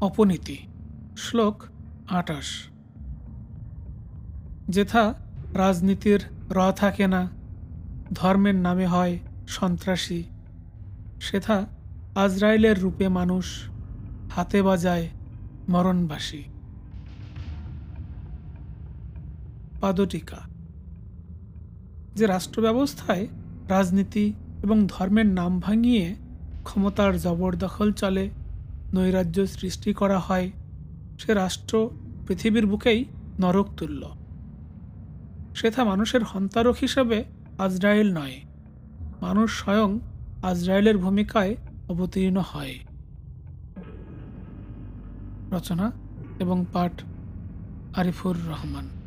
অপনীতি। শ্লোক আটাশ যেথা রাজনীতির র থাকে না, ধর্মের নামে হয় সন্ত্রাসী। সেথা আজরাইলের রূপে মানুষ হাতে বাজায় মরণবাসী। পাদটিকা। যে রাষ্ট্র ব্যবস্থায় রাজনীতি এবং ধর্মের নাম ভাঙিয়ে ক্ষমতার জবরদখল চলে নৈরাজ্য সৃষ্টি করা হয়, সে রাষ্ট্র পৃথিবীর বুকেই নরক তুল্য সেথা মানুষের হন্তারক হিসেবে আজরায়েল নয়, মানুষ স্বয়ং আজরায়েলের ভূমিকায় অবতীর্ণ হয়। রচনা এবং পাঠ আরিফুর রহমান।